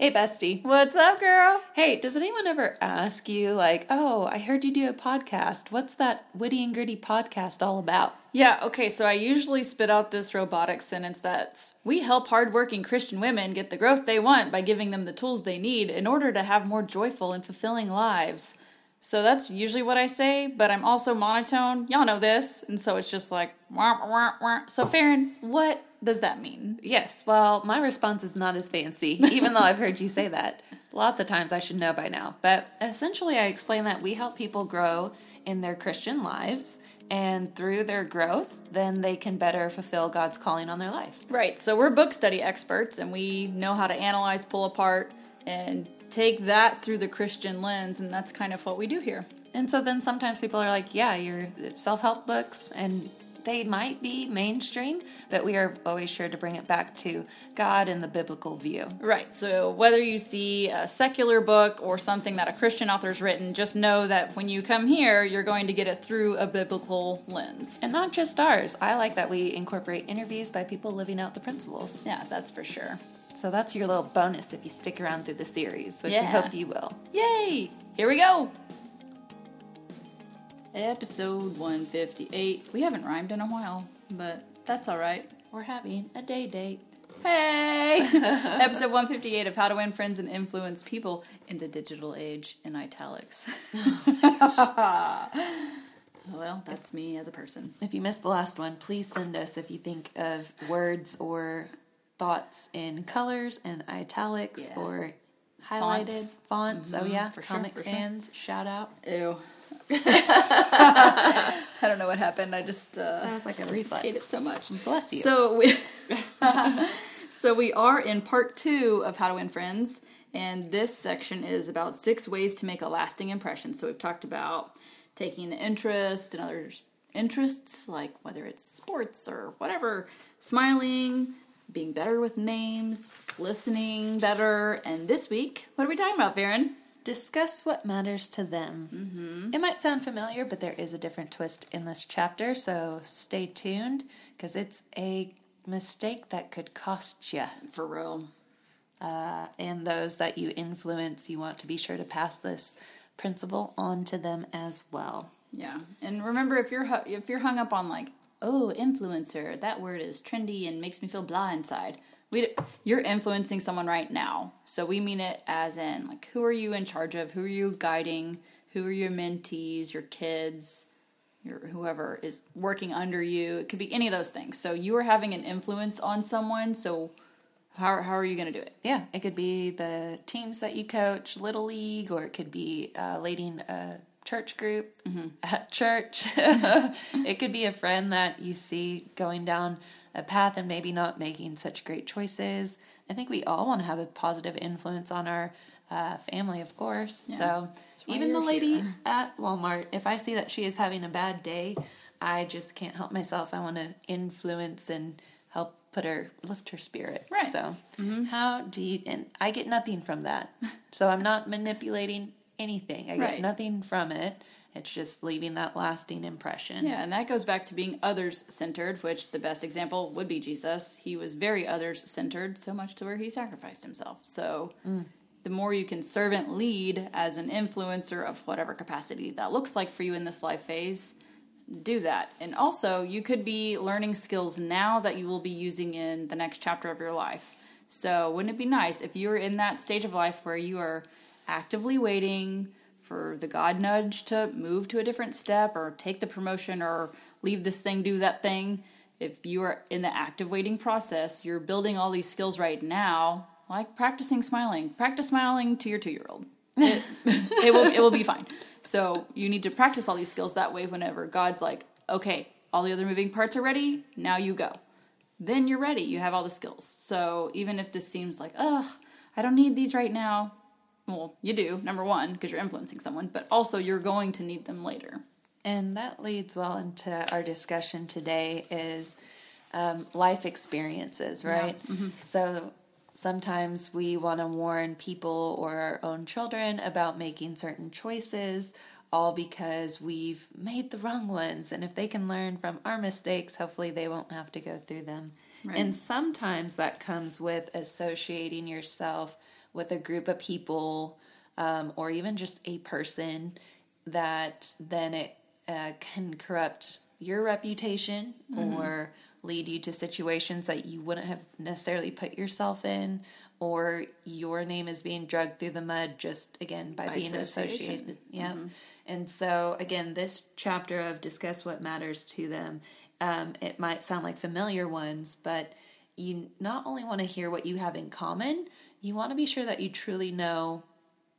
Hey, bestie. What's up, girl? Hey, does anyone ever ask you, like, oh, I heard you do a podcast. What's that witty and gritty podcast all about? Yeah, okay, so I usually spit out this robotic sentence that's We help hardworking Christian women get the growth they want by giving them the tools they need in order to have more joyful and fulfilling lives. So that's usually what I say, but I'm also monotone. Y'all know this. And so it's just like, wah, wah, wah. so Farron, what does that mean? Yes, well, my response is not as fancy, even though I've heard you say that. Lots of times I should know by now. But essentially, I explain that we help people grow in their Christian lives. And through their growth, then they can better fulfill God's calling on their life. Right. So we're book study experts and we know how to analyze, pull apart, and take that through the Christian lens, and that's kind of what we do here. And so then sometimes people are like, yeah, your self help books, and they might be mainstream, but we are always sure to bring it back to God and the biblical view. Right. So whether you see a secular book or something that a Christian author's written, just know that when you come here, you're going to get it through a biblical lens. And not just ours. I like that we incorporate interviews by people living out the principles. Yeah, that's for sure. So that's your little bonus if you stick around through the series, which Yeah. we hope you will. Yay! Here we go. Episode 158. We haven't rhymed in a while, but that's all right. We're having a day date. Hey! Episode 158 of How to Win Friends and Influence People in the Digital Age in italics. well, that's me as a person. If you missed the last one, please send us if you think of words or thoughts in colors and italics Yeah. or highlighted Fonts. fonts. Oh yeah, for sure, comic sure. fans, shout out. Ew. I don't know what happened. I just uh, That was like a hate it so much. Bless you. So we, so we are in part two of How to Win Friends, and this section is about six ways to make a lasting impression. So we've talked about taking an interest in others' interests, like whether it's sports or whatever, smiling, being better with names, listening better, and this week, what are we talking about, Farron? Discuss what matters to them. Mm-hmm. It might sound familiar, but there is a different twist in this chapter, so stay tuned because it's a mistake that could cost you. For real. Uh, and those that you influence, you want to be sure to pass this principle on to them as well. Yeah, and remember if you're if you're hung up on like oh influencer, that word is trendy and makes me feel blah inside. We you're influencing someone right now, so we mean it as in like who are you in charge of? Who are you guiding? Who are your mentees? Your kids? Your whoever is working under you? It could be any of those things. So you are having an influence on someone. So how how are you going to do it? Yeah, it could be the teams that you coach, Little League, or it could be uh, leading a church group at church. it could be a friend that you see going down a path and maybe not making such great choices. I think we all want to have a positive influence on our uh, family, of course. So even the lady here. at Walmart, if I see that she is having a bad day, I just can't help myself. I want to influence and help put her lift her spirits. Right. So how do you? And I get nothing from that. so I'm not manipulating anything. I get nothing from it. It's just leaving that lasting impression. Yeah, and that goes back to being others centered, which the best example would be Jesus. He was very others centered, so much to where he sacrificed himself. So mm. the more you can servant lead as an influencer of whatever capacity that looks like for you in this life phase, do that. And also, you could be learning skills now that you will be using in the next chapter of your life. So, wouldn't it be nice if you were in that stage of life where you are actively waiting for the God nudge to move to a different step or take the promotion or leave this thing, do that thing? If you are in the active waiting process, you're building all these skills right now, like practicing smiling. Practice smiling to your two year old. It, it will it will be fine. So you need to practice all these skills that way whenever God's like, okay, all the other moving parts are ready, now you go. Then you're ready. You have all the skills. So even if this seems like, ugh, I don't need these right now. Well, you do, number one, because you're influencing someone, but also you're going to need them later. And that leads well into our discussion today is um, life experiences, right? So sometimes we want to warn people or our own children about making certain choices, all because we've made the wrong ones. And if they can learn from our mistakes, hopefully they won't have to go through them. Right. And sometimes that comes with associating yourself with a group of people um, or even just a person that then it uh, can corrupt your reputation mm-hmm. or lead you to situations that you wouldn't have necessarily put yourself in or your name is being dragged through the mud just again by, by being associated yeah mm-hmm. and so again this chapter of discuss what matters to them um, it might sound like familiar ones but you not only want to hear what you have in common you want to be sure that you truly know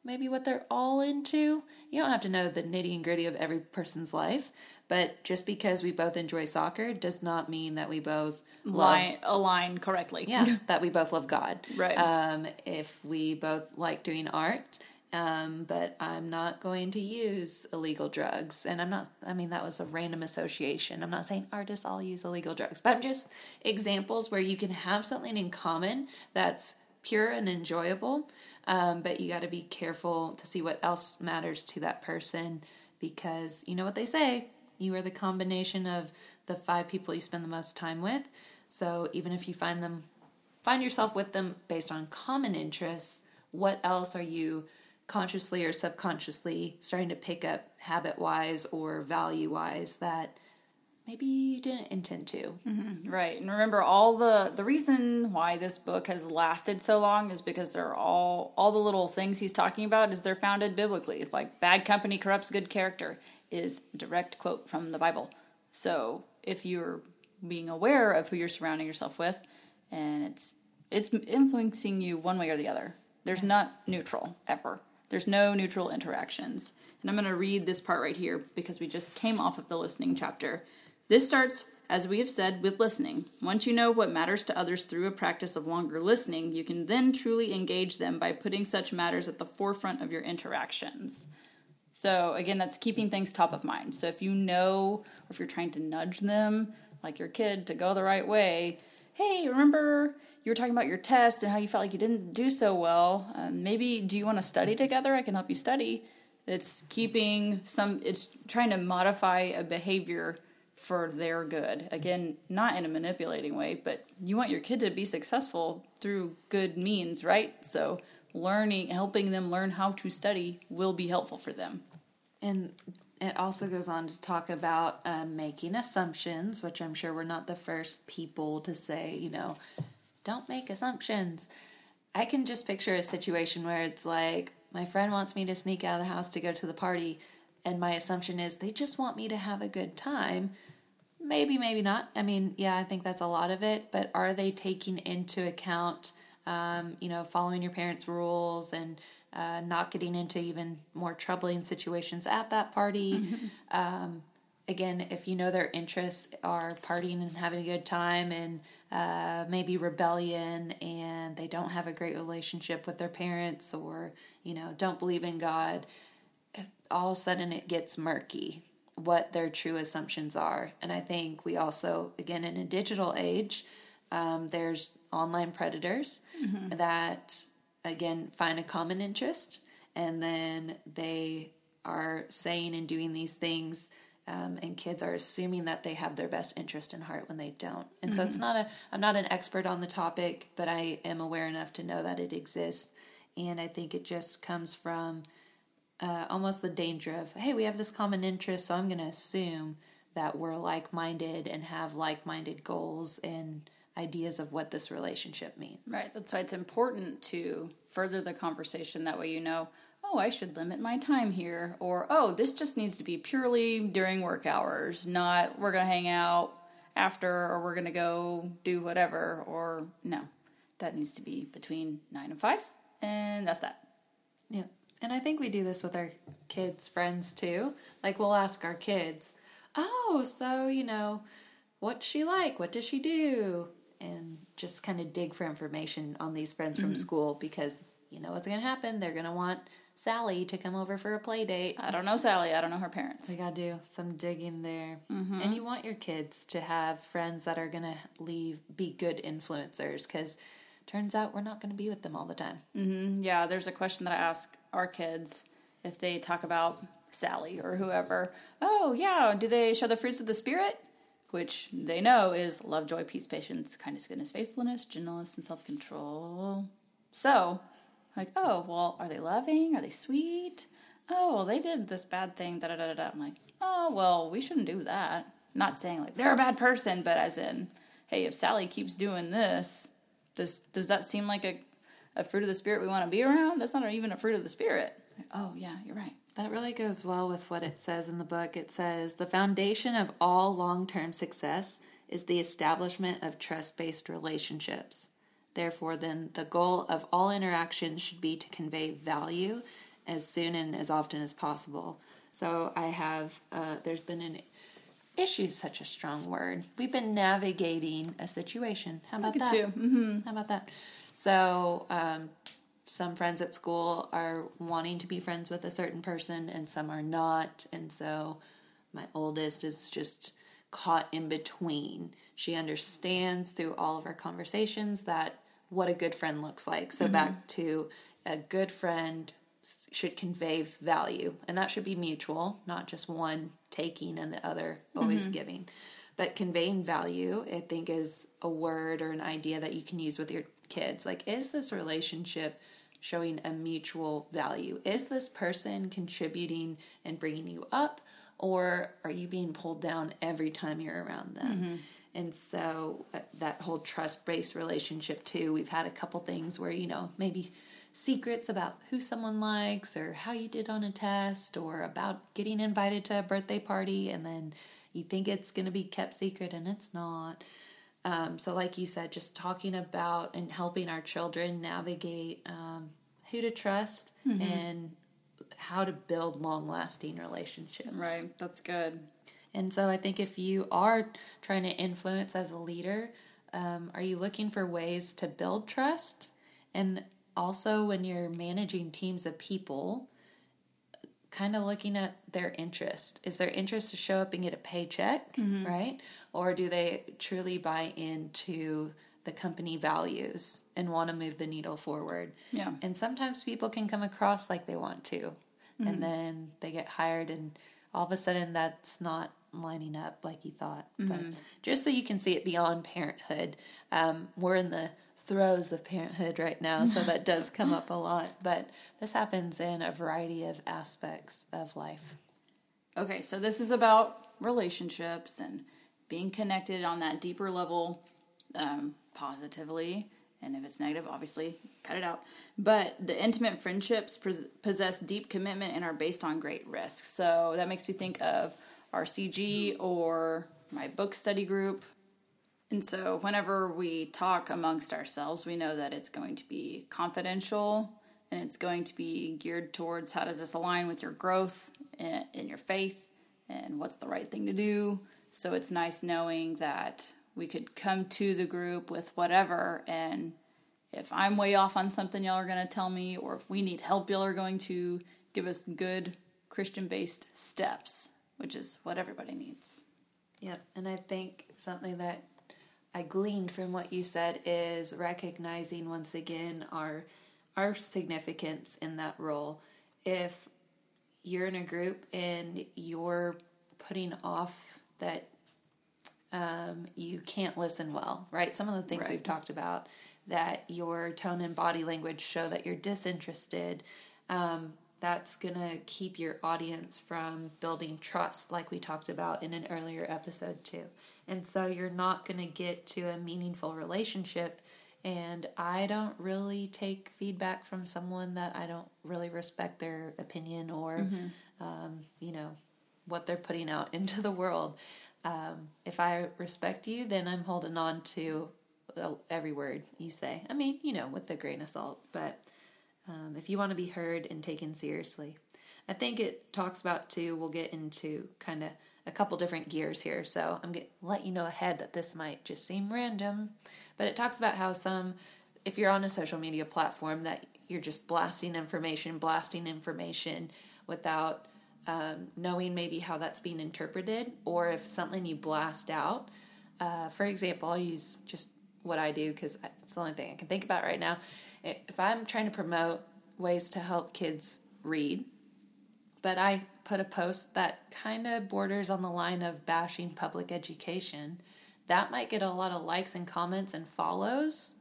maybe what they're all into you don't have to know the nitty and gritty of every person's life but just because we both enjoy soccer does not mean that we both Line, love, align correctly. Yeah, that we both love God. Right. Um, if we both like doing art, um, but I'm not going to use illegal drugs. And I'm not, I mean, that was a random association. I'm not saying artists all use illegal drugs, but I'm just examples where you can have something in common that's pure and enjoyable. Um, but you got to be careful to see what else matters to that person because you know what they say you are the combination of the five people you spend the most time with. So even if you find them, find yourself with them based on common interests, what else are you consciously or subconsciously starting to pick up habit wise or value wise that maybe you didn't intend to. Mm-hmm. Right. And remember all the the reason why this book has lasted so long is because they're all all the little things he's talking about is they're founded biblically. Like bad company corrupts good character is direct quote from the Bible. So if you're being aware of who you're surrounding yourself with, and it's it's influencing you one way or the other. There's not neutral ever. There's no neutral interactions. And I'm going to read this part right here because we just came off of the listening chapter. This starts, as we have said, with listening. Once you know what matters to others through a practice of longer listening, you can then truly engage them by putting such matters at the forefront of your interactions. So again, that's keeping things top of mind. So if you know, or if you're trying to nudge them, like your kid, to go the right way, hey, remember you were talking about your test and how you felt like you didn't do so well. Um, maybe do you want to study together? I can help you study. It's keeping some. It's trying to modify a behavior for their good. Again, not in a manipulating way, but you want your kid to be successful through good means, right? So learning, helping them learn how to study will be helpful for them. And it also goes on to talk about um, making assumptions, which I'm sure we're not the first people to say, you know, don't make assumptions. I can just picture a situation where it's like, my friend wants me to sneak out of the house to go to the party, and my assumption is they just want me to have a good time. Maybe, maybe not. I mean, yeah, I think that's a lot of it, but are they taking into account, um, you know, following your parents' rules and uh, not getting into even more troubling situations at that party. Mm-hmm. Um, again, if you know their interests are partying and having a good time and uh, maybe rebellion and they don't have a great relationship with their parents or, you know, don't believe in God, all of a sudden it gets murky what their true assumptions are. And I think we also, again, in a digital age, um, there's online predators mm-hmm. that again find a common interest and then they are saying and doing these things um, and kids are assuming that they have their best interest in heart when they don't and mm-hmm. so it's mm-hmm. not a i'm not an expert on the topic but i am aware enough to know that it exists and i think it just comes from uh, almost the danger of hey we have this common interest so i'm going to assume that we're like-minded and have like-minded goals and ideas of what this relationship means. Right. That's why it's important to further the conversation. That way you know, oh, I should limit my time here. Or, oh, this just needs to be purely during work hours, not we're going to hang out after or we're going to go do whatever. Or, no, that needs to be between nine and five. And that's that. Yeah. And I think we do this with our kids' friends too. Like, we'll ask our kids, oh, so, you know, what's she like? What does she do? and just kind of dig for information on these friends from mm-hmm. school because you know what's going to happen. They're going to want Sally to come over for a play date. I don't know Sally. I don't know her parents. We got to do some digging there. Mm-hmm. And you want your kids to have friends that are going to leave, be good influencers because turns out we're not going to be with them all the time. Mm-hmm. Yeah, there's a question that I ask our kids if they talk about Sally or whoever. Oh, yeah, do they show the fruits of the Spirit? which they know is love, joy, peace, patience, kindness, goodness, faithfulness, gentleness, and self control. So, Like, oh, well, are they loving? Are they sweet? Oh, well, they did this bad thing. Da da da da. I'm like, oh, well, we shouldn't do that. Not saying like they're a bad person, but as in, hey, if Sally keeps doing this, does does that seem like a a fruit of the spirit we want to be around? That's not even a fruit of the spirit. Oh yeah, you're right. That really goes well with what it says in the book. It says the foundation of all long term success is the establishment of trust based relationships. Therefore, then, the goal of all interactions should be to convey value as soon and as often as possible. So, I have, uh, there's been an issue, such a strong word. We've been navigating a situation. How about that? Mm-hmm. How about that? So, um, some friends at school are wanting to be friends with a certain person, and some are not. And so, my oldest is just caught in between. She understands through all of our conversations that what a good friend looks like. So, mm-hmm. back to a good friend should convey value, and that should be mutual, not just one taking and the other always mm-hmm. giving. But conveying value, I think, is a word or an idea that you can use with your kids. Like, is this relationship showing a mutual value? Is this person contributing and bringing you up? or are you being pulled down every time you're around them? Mm-hmm. And so uh, that whole trust based relationship, too, we've had a couple things where, you know, maybe secrets about who someone likes or how you did on a test or about getting invited to a birthday party and then you think it's going to be kept secret and it's not. Um, so, like you said, just talking about and helping our children navigate um, who to trust mm-hmm. and how to build long lasting relationships. Right, that's good. And so I think if you are trying to influence as a leader, um, are you looking for ways to build trust? And also, when you're managing teams of people, kind of looking at their interest. Is their interest to show up and get a paycheck, mm-hmm. right? Or do they truly buy into the company values and want to move the needle forward? Yeah. And sometimes people can come across like they want to mm-hmm. and then they get hired and all of a sudden that's not lining up like you thought mm-hmm. but just so you can see it beyond parenthood um, we're in the throes of parenthood right now so that does come up a lot but this happens in a variety of aspects of life okay so this is about relationships and being connected on that deeper level um, positively and if it's negative, obviously cut it out. But the intimate friendships possess deep commitment and are based on great risk. So that makes me think of our CG or my book study group. And so whenever we talk amongst ourselves, we know that it's going to be confidential and it's going to be geared towards how does this align with your growth in your faith and what's the right thing to do. So it's nice knowing that we could come to the group with whatever and if I'm way off on something y'all are going to tell me or if we need help y'all are going to give us good Christian based steps, which is what everybody needs. Yep, and I think something that I gleaned from what you said is recognizing once again our our significance in that role. If you're in a group and you're putting off that um, you can't listen well, right? Some of the things right. we've talked about that your tone and body language show that you're disinterested. Um, that's going to keep your audience from building trust, like we talked about in an earlier episode, too. And so you're not going to get to a meaningful relationship. And I don't really take feedback from someone that I don't really respect their opinion or, mm-hmm. um, you know, what they're putting out into the world. Um, if I respect you, then I'm holding on to every word you say. I mean, you know, with a grain of salt, but um, if you want to be heard and taken seriously, I think it talks about too. We'll get into kind of a couple different gears here, so I'm gonna let you know ahead that this might just seem random, but it talks about how some, if you're on a social media platform, that you're just blasting information, blasting information without um, knowing maybe how that's being interpreted, or if something you blast out. Uh, for example, I'll use just what I do because it's the only thing I can think about right now. If I'm trying to promote ways to help kids read, but I put a post that kind of borders on the line of bashing public education, that might get a lot of likes and comments and follows.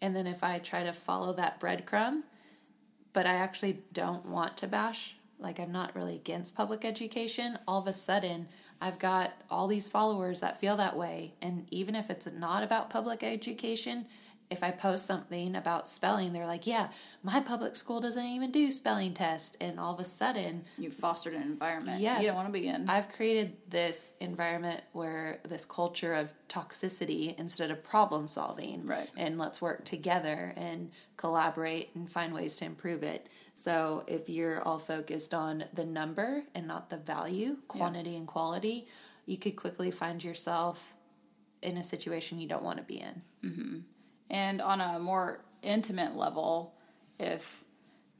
And then if I try to follow that breadcrumb, but I actually don't want to bash. Like, I'm not really against public education. All of a sudden, I've got all these followers that feel that way. And even if it's not about public education, if I post something about spelling, they're like, yeah, my public school doesn't even do spelling tests. And all of a sudden, You've fostered an environment Yes. you don't want to be in. I've created this environment where this culture of toxicity instead of problem solving. Right. And let's work together and collaborate and find ways to improve it. So if you're all focused on the number and not the value, quantity and quality, you could quickly find yourself in a situation you don't want to be in. Mm-hmm. And on a more intimate level, if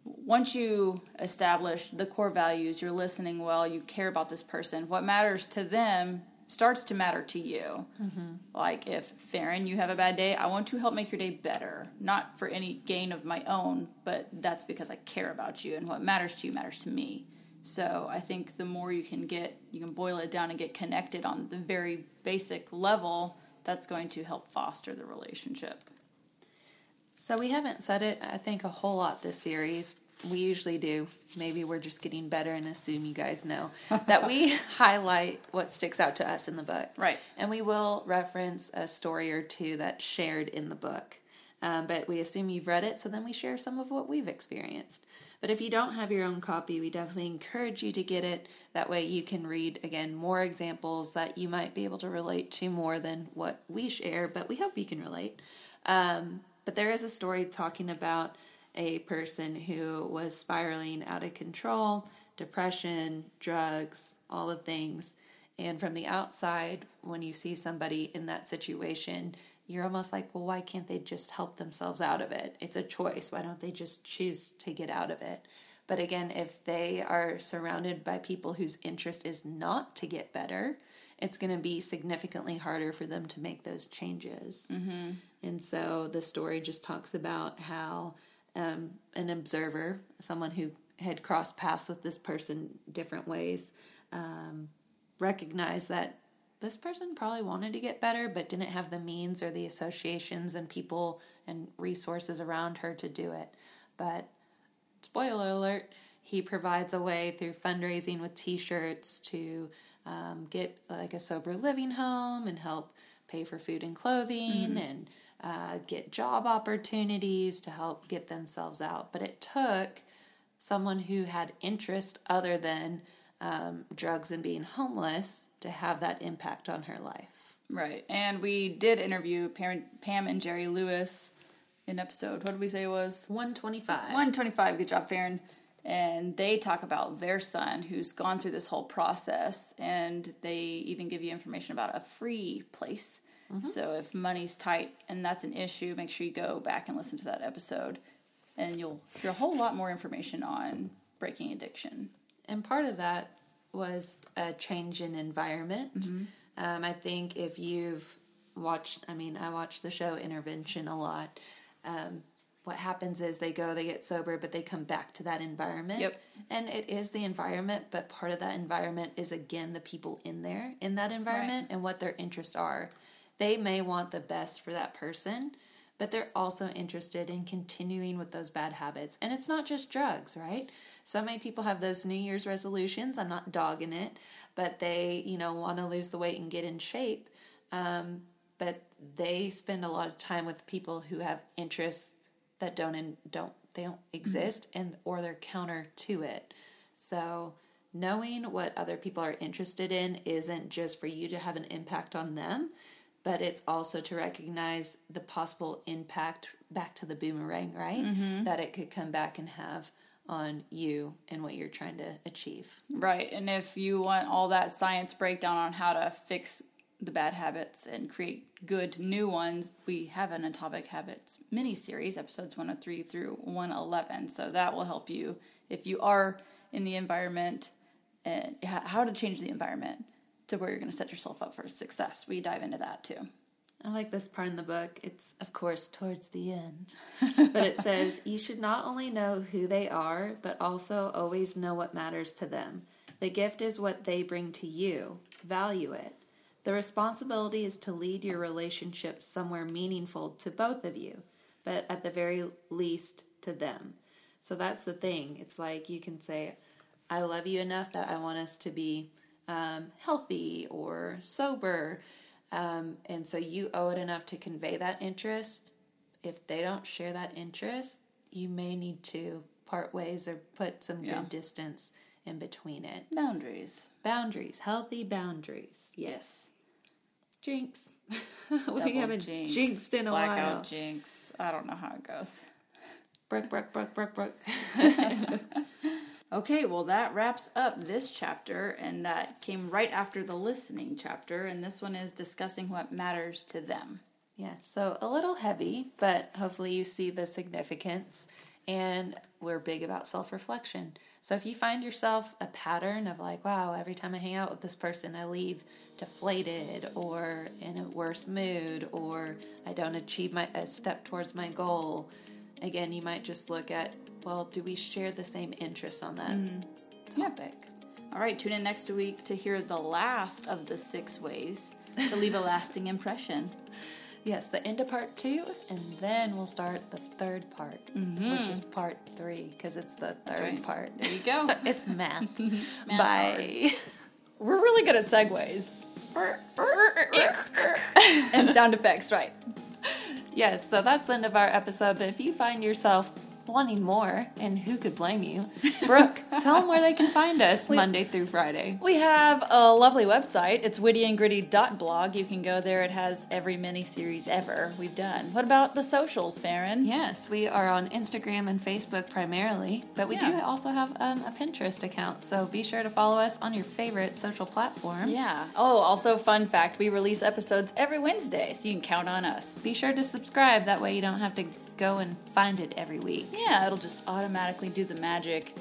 once you establish the core values, you're listening well, you care about this person, what matters to them starts to matter to you. Mm-hmm. Like if Farron, you have a bad day, I want to help make your day better, not for any gain of my own, but that's because I care about you and what matters to you matters to me. So I think the more you can get, you can boil it down and get connected on the very basic level. That's going to help foster the relationship. So we haven't said it, I think, a whole lot this series. We usually do. Maybe we're just getting better and assume you guys know that we highlight what sticks out to us in the book. Right. And we will reference a story or two that's shared in the book. Um, but we assume you've read it, so then we share some of what we've experienced. But if you don't have your own copy, we definitely encourage you to get it. That way you can read, again, more examples that you might be able to relate to more than what we share, but we hope you can relate. Um, but there is a story talking about a person who was spiraling out of control, depression, drugs, all the things. And from the outside, when you see somebody in that situation, you're almost like, well, why can't they just help themselves out of it? It's a choice. Why don't they just choose to get out of it? But again, if they are surrounded by people whose interest is not to get better, it's going to be significantly harder for them to make those changes. Mm-hmm. And so the story just talks about how um, an observer, someone who had crossed paths with this person different ways, um, recognized that this person probably wanted to get better but didn't have the means or the associations and people and resources around her to do it. But spoiler alert, he provides a way through fundraising with t shirts to um, get like a sober living home and help pay for food and clothing and uh, get job opportunities to help get themselves out. But it took someone who had interest other than um, drugs and being homeless to have that impact on her life. Right. And we did interview Pam, Pam and Jerry Lewis in episode, what did we say it was? 125. 125. Good job, Farron. And they talk about their son who's gone through this whole process, and they even give you information about a free place. So if money's tight and that's an issue, make sure you go back and listen to that episode, and you'll hear a whole lot more information on breaking addiction. And part of that was a change in environment. Um, I think if you've watched, I mean, I watch the show Intervention a lot. Um, what happens is they go, they get sober, but they come back to that environment. Yep. And it is the environment, but part of that environment is again the people in there in that environment and what their interests are. They may want the best for that person, but they're also interested in continuing with those bad habits. And it's not just drugs, right? So many people have those New Year's resolutions. I'm not dogging it, but they, you know, want to lose the weight and get in shape. Um, but they spend a lot of time with people who have interests that don't and don't they don't exist and or they're counter to it. So knowing what other people are interested in isn't just for you to have an impact on them, but it's also to recognize the possible impact back to the boomerang, right? Mm-hmm. That it could come back and have on you and what you're trying to achieve. Right. And if you want all that science breakdown on how to fix the bad habits and create good new ones, we have an Atomic Habits mini series, episodes 103 through 111. So that will help you if you are in the environment eh, and how to change the environment to where you're going to set yourself up for success. We dive into that too. I like this part in the book. It's, of course, towards the end. but it says, You should not only know who they are, but also always know what matters to them. The gift is what they bring to you. Value it. The responsibility is to lead your relationship somewhere meaningful to both of you, but at the very least to them. So that's the thing. It's like you can say, I love you enough that I want us to be um, healthy or sober. Um, and so you owe it enough to convey that interest. If they don't share that interest, you may need to part ways or put some Yeah. good distance in between it. Boundaries. Boundaries, healthy boundaries. Yes. Jinx. We haven't jinx, jinxed in a blackout while. jinx. I don't know how it goes. Brooke, Brooke, Brooke, Brooke, Brooke. Okay, well, that wraps up this chapter, and that came right after the listening chapter, and this one is discussing what matters to them. Yeah, so a little heavy, but hopefully you see the significance. And we're big about self reflection. So if you find yourself a pattern of like, wow, every time I hang out with this person, I leave deflated or in a worse mood or I don't achieve my a step towards my goal, again, you might just look at, well, do we share the same interests on that mm. topic? All right, tune in next week to hear the last of the six ways to leave a lasting impression. Yes, the end of part two, and then we'll start the third part, mm-hmm. which is part three, because it's the third right. part. There you go. it's math. Math's Bye. We're really good at segues and sound effects, right? yes, so that's the end of our episode. But if you find yourself wanting more, and who could blame you, Brooke, tell them where they can find us Monday through Friday. We have a lovely website. It's wittyandgritty.blog. You can go there. It has every mini series ever we've done. What about the socials, Farron? Yes, we are on Instagram and Facebook primarily, but we do also have um, a Pinterest account. So be sure to follow us on your favorite social platform. Yeah. Oh, also, fun fact we release episodes every Wednesday, so you can count on us. Be sure to subscribe. That way you don't have to go and find it every week. Yeah, it'll just automatically do the magic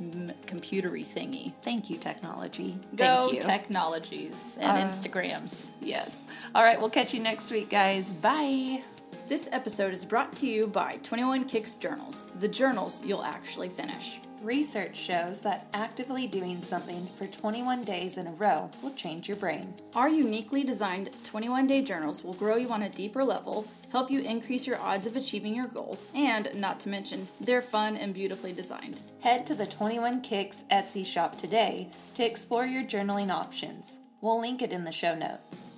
m- computery thingy. Thank you, technology. Go Thank you. technologies and Uh, Instagrams. Yes. All right, we'll catch you next week, guys. Bye. This episode is brought to you by 21 Kicks Journals, the journals you'll actually finish. Research shows that actively doing something for 21 days in a row will change your brain. Our uniquely designed 21 day journals will grow you on a deeper level, help you increase your odds of achieving your goals, and not to mention, they're fun and beautifully designed. Head to the 21 Kicks Etsy shop today to explore your journaling options. We'll link it in the show notes.